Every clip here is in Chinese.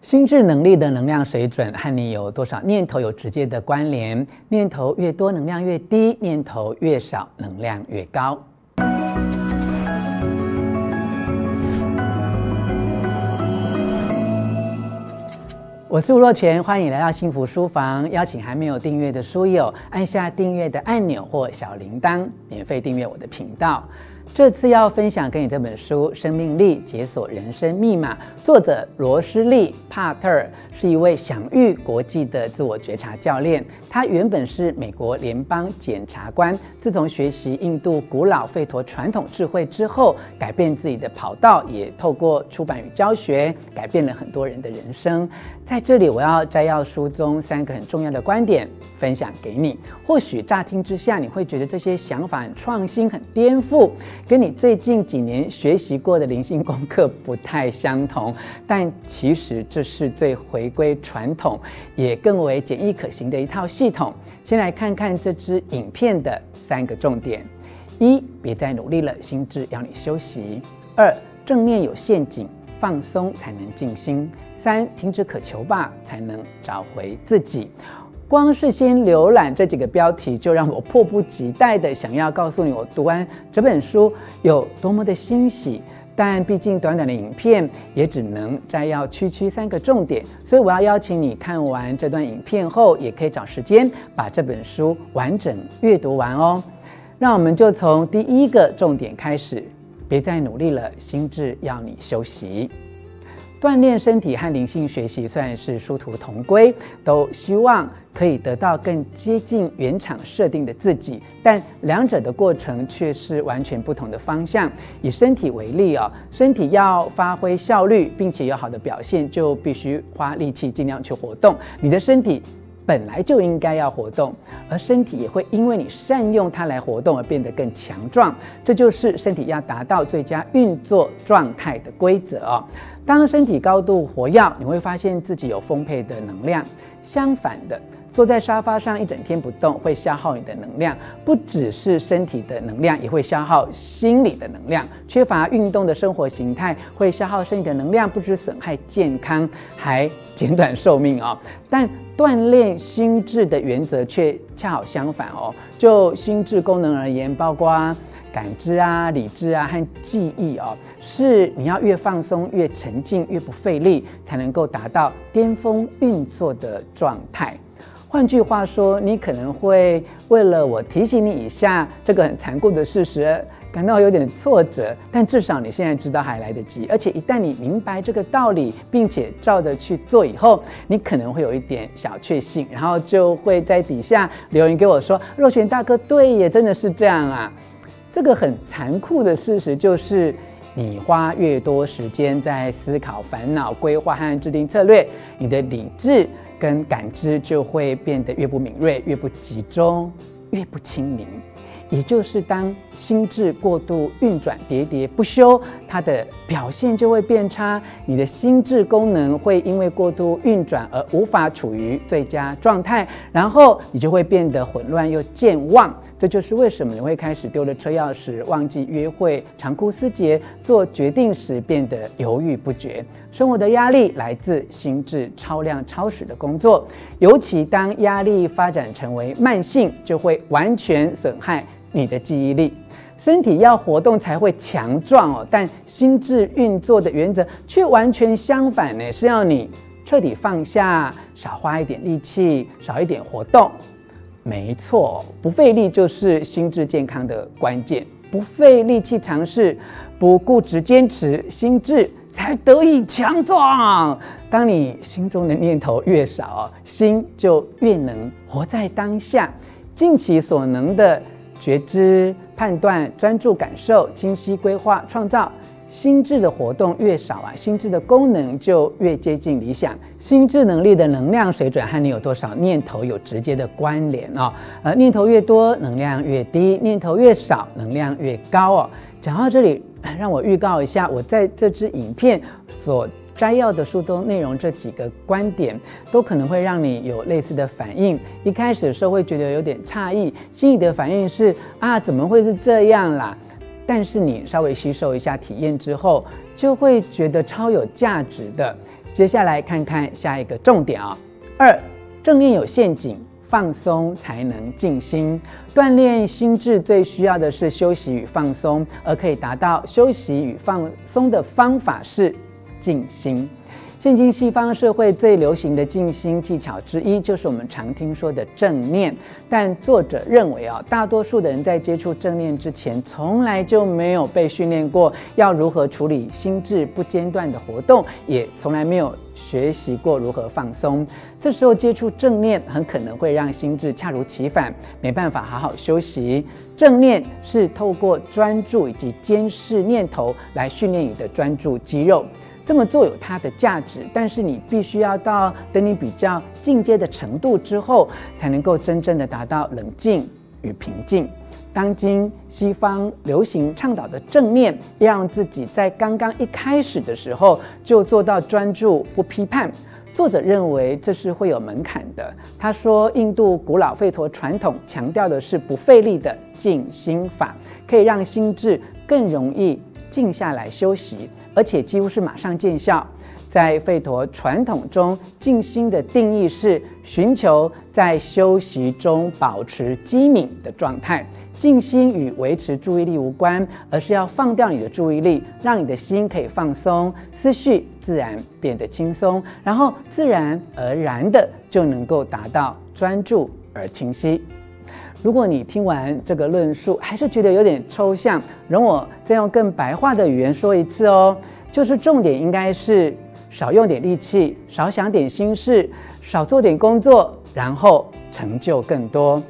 心智能力的能量水准和你有多少念头有直接的关联，念头越多，能量越低；念头越少，能量越高。我是吴若权，欢迎来到幸福书房。邀请还没有订阅的书友按下订阅的按钮或小铃铛，免费订阅我的频道。这次要分享给你这本书《生命力解锁人生密码》，作者罗斯利·帕特尔是一位享誉国际的自我觉察教练。他原本是美国联邦检察官，自从学习印度古老吠陀传统智慧之后，改变自己的跑道，也透过出版与教学，改变了很多人的人生。在这里，我要摘要书中三个很重要的观点，分享给你。或许乍听之下，你会觉得这些想法很创新、很颠覆。跟你最近几年学习过的灵性功课不太相同，但其实这是最回归传统，也更为简易可行的一套系统。先来看看这支影片的三个重点：一、别再努力了，心智要你休息；二、正念有陷阱，放松才能静心；三、停止渴求吧，才能找回自己。光是先浏览这几个标题，就让我迫不及待地想要告诉你，我读完这本书有多么的欣喜。但毕竟短短的影片也只能摘要区区三个重点，所以我要邀请你看完这段影片后，也可以找时间把这本书完整阅读完哦。那我们就从第一个重点开始，别再努力了，心智要你休息。锻炼身体和灵性学习虽然是殊途同归，都希望可以得到更接近原厂设定的自己，但两者的过程却是完全不同的方向。以身体为例哦，身体要发挥效率，并且有好的表现，就必须花力气尽量去活动。你的身体本来就应该要活动，而身体也会因为你善用它来活动而变得更强壮。这就是身体要达到最佳运作状态的规则哦。当身体高度活跃，你会发现自己有丰沛的能量。相反的，坐在沙发上一整天不动，会消耗你的能量，不只是身体的能量，也会消耗心理的能量。缺乏运动的生活形态会消耗身体的能量，不止损害健康，还减短寿命哦。但锻炼心智的原则却恰好相反哦。就心智功能而言，包括感知啊、理智啊和记忆哦，是你要越放松、越沉静、越不费力，才能够达到巅峰运作的状态。换句话说，你可能会为了我提醒你一下这个很残酷的事实，感到有点挫折。但至少你现在知道还来得及，而且一旦你明白这个道理，并且照着去做以后，你可能会有一点小确幸，然后就会在底下留言给我说：“若权大哥，对也真的是这样啊。”这个很残酷的事实就是，你花越多时间在思考、烦恼、规划和制定策略，你的理智跟感知就会变得越不敏锐、越不集中、越不清明。也就是当心智过度运转、喋喋不休，它的表现就会变差。你的心智功能会因为过度运转而无法处于最佳状态，然后你就会变得混乱又健忘。这就是为什么你会开始丢了车钥匙、忘记约会、长哭思竭、做决定时变得犹豫不决。生活的压力来自心智超量超时的工作，尤其当压力发展成为慢性，就会完全损害。你的记忆力，身体要活动才会强壮哦，但心智运作的原则却完全相反呢，是要你彻底放下，少花一点力气，少一点活动。没错，不费力就是心智健康的关键，不费力气尝试，不固执坚持，心智才得以强壮。当你心中的念头越少，心就越能活在当下，尽其所能的。觉知、判断、专注、感受、清晰规划、创造，心智的活动越少啊，心智的功能就越接近理想。心智能力的能量水准和你有多少念头有直接的关联哦。而念头越多，能量越低；念头越少，能量越高哦。讲到这里，让我预告一下，我在这支影片所。摘要的书中内容，这几个观点都可能会让你有类似的反应。一开始的时候会觉得有点诧异，心里的反应是啊，怎么会是这样啦？但是你稍微吸收一下体验之后，就会觉得超有价值的。接下来看看下一个重点啊、二，正念有陷阱，放松才能静心。锻炼心智最需要的是休息与放松，而可以达到休息与放松的方法是静心。现今西方社会最流行的静心技巧之一，就是我们常听说的正念。但作者认为啊，大多数的人在接触正念之前，从来就没有被训练过要如何处理心智不间断的活动，也从来没有学习过如何放松。这时候接触正念，很可能会让心智恰如其反，没办法好好休息。正念是透过专注以及监视念头来训练你的专注肌肉。这么做有它的价值，但是你必须要到等你比较进阶的程度之后，才能够真正的达到冷静与平静。当今西方流行倡导的正念，让自己在刚刚一开始的时候就做到专注不批判。作者认为这是会有门槛的。他说，印度古老吠陀传统强调的是不费力的静心法，可以让心智更容易。静下来休息，而且几乎是马上见效。在吠陀传统中，静心的定义是寻求在休息中保持机敏的状态。静心与维持注意力无关，而是要放掉你的注意力，让你的心可以放松，思绪自然变得轻松，然后自然而然的就能够达到专注而清晰。如果你听完这个论述还是觉得有点抽象，容我再用更白话的语言说一次哦，就是重点应该是少用点力气，少想点心事，少做点工作，然后成就更多。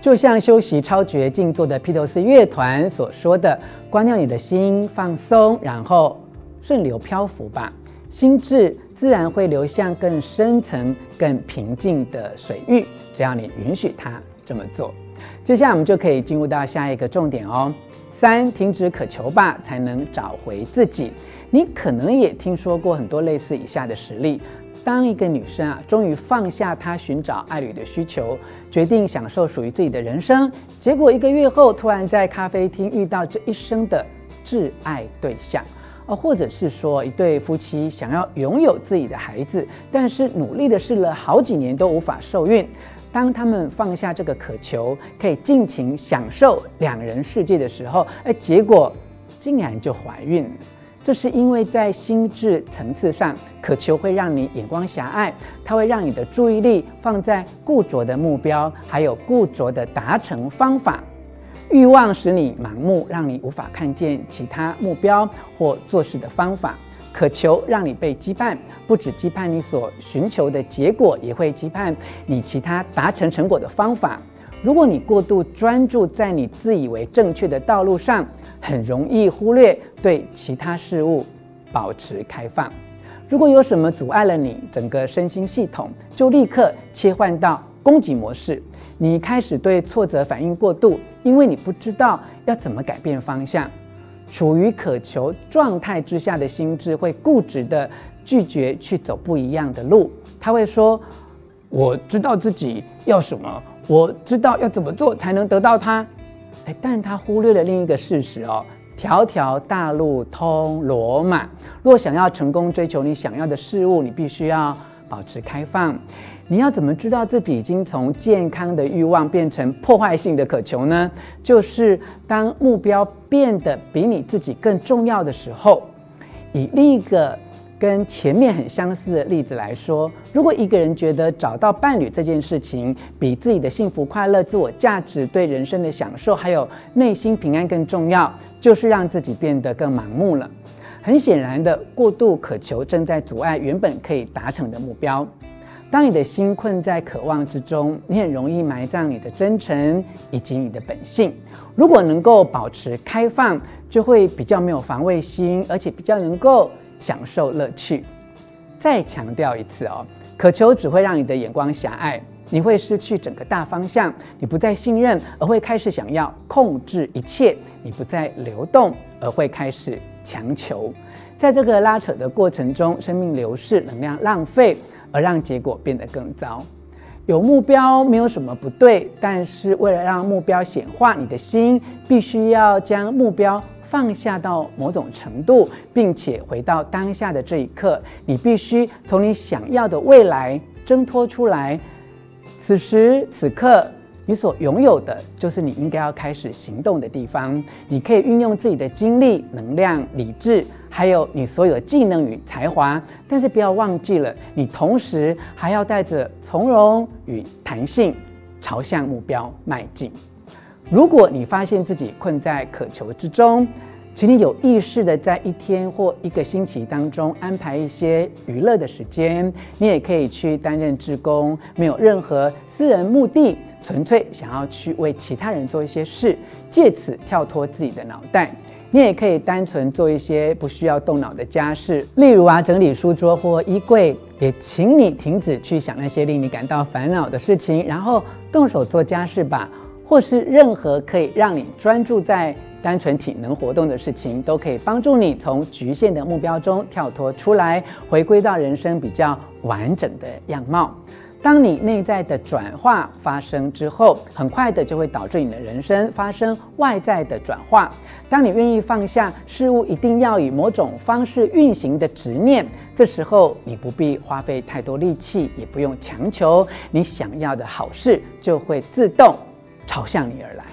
就像修习超觉静坐的披头士乐团所说的：“关掉你的心，放松，然后顺流漂浮吧，心智自然会流向更深层、更平静的水域。只要你允许它这么做。”接下来我们就可以进入到下一个重点哦。三，停止渴求吧，才能找回自己。你可能也听说过很多类似以下的实例：当一个女生啊，终于放下她寻找爱侣的需求，决定享受属于自己的人生，结果一个月后，突然在咖啡厅遇到这一生的挚爱对象；啊，或者是说，一对夫妻想要拥有自己的孩子，但是努力的试了好几年都无法受孕。当他们放下这个渴求，可以尽情享受两人世界的时候，哎，结果竟然就怀孕了。这是因为在心智层次上，渴求会让你眼光狭隘，它会让你的注意力放在固着的目标，还有固着的达成方法。欲望使你盲目，让你无法看见其他目标或做事的方法。渴求让你被羁绊，不止羁绊你所寻求的结果，也会羁绊你其他达成成果的方法。如果你过度专注在你自以为正确的道路上，很容易忽略对其他事物保持开放。如果有什么阻碍了你整个身心系统，就立刻切换到攻击模式。你开始对挫折反应过度，因为你不知道要怎么改变方向。处于渴求状态之下的心智会固执地拒绝去走不一样的路。他会说：“我知道自己要什么，我知道要怎么做才能得到它。”哎，但他忽略了另一个事实哦：条条大路通罗马。若想要成功追求你想要的事物，你必须要保持开放。你要怎么知道自己已经从健康的欲望变成破坏性的渴求呢？就是当目标变得比你自己更重要的时候。以另一个跟前面很相似的例子来说，如果一个人觉得找到伴侣这件事情比自己的幸福快乐、自我价值、对人生的享受还有内心平安更重要，就是让自己变得更盲目了。很显然的，过度渴求正在阻碍原本可以达成的目标。当你的心困在渴望之中，你很容易埋葬你的真诚以及你的本性。如果能够保持开放，就会比较没有防卫心，而且比较能够享受乐趣。再强调一次哦，渴求只会让你的眼光狭隘，你会失去整个大方向，你不再信任，而会开始想要控制一切；你不再流动，而会开始强求。在这个拉扯的过程中，生命流逝，能量浪费。而让结果变得更糟。有目标没有什么不对，但是为了让目标显化，你的心必须要将目标放下到某种程度，并且回到当下的这一刻，你必须从你想要的未来挣脱出来。此时此刻，你所拥有的就是你应该要开始行动的地方。你可以运用自己的精力、能量、理智，还有你所有的技能与才华，但是不要忘记了，你同时还要带着从容与弹性，朝向目标迈进。如果你发现自己困在渴求之中，请你有意识地在一天或一个星期当中安排一些娱乐的时间。你也可以去担任志工，没有任何私人目的，纯粹想要去为其他人做一些事，借此跳脱自己的脑袋。你也可以单纯做一些不需要动脑的家事，例如啊，整理书桌或衣柜。也请你停止去想那些令你感到烦恼的事情，然后动手做家事吧。或是任何可以让你专注在单纯体能活动的事情，都可以帮助你从局限的目标中跳脱出来，回归到人生比较完整的样貌。当你内在的转化发生之后，很快的就会导致你的人生发生外在的转化。当你愿意放下事物一定要以某种方式运行的执念，这时候你不必花费太多力气，也不用强求，你想要的好事就会自动朝向你而来。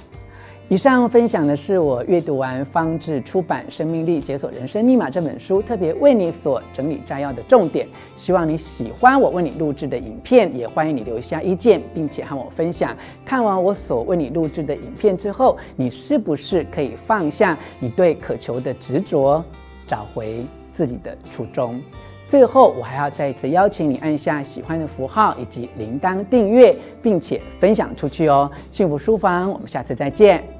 以上分享的是我阅读完方志出版《生命力解锁人生密码》这本书，特别为你所整理摘要的重点。希望你喜欢我为你录制的影片，也欢迎你留下意见，并且和我分享。看完我所为你录制的影片之后，你是不是可以放下你对渴求的执着，找回自己的初衷？最后，我还要再一次邀请你按下喜欢的符号以及铃铛订阅，并且分享出去哦。幸福书房，我们下次再见。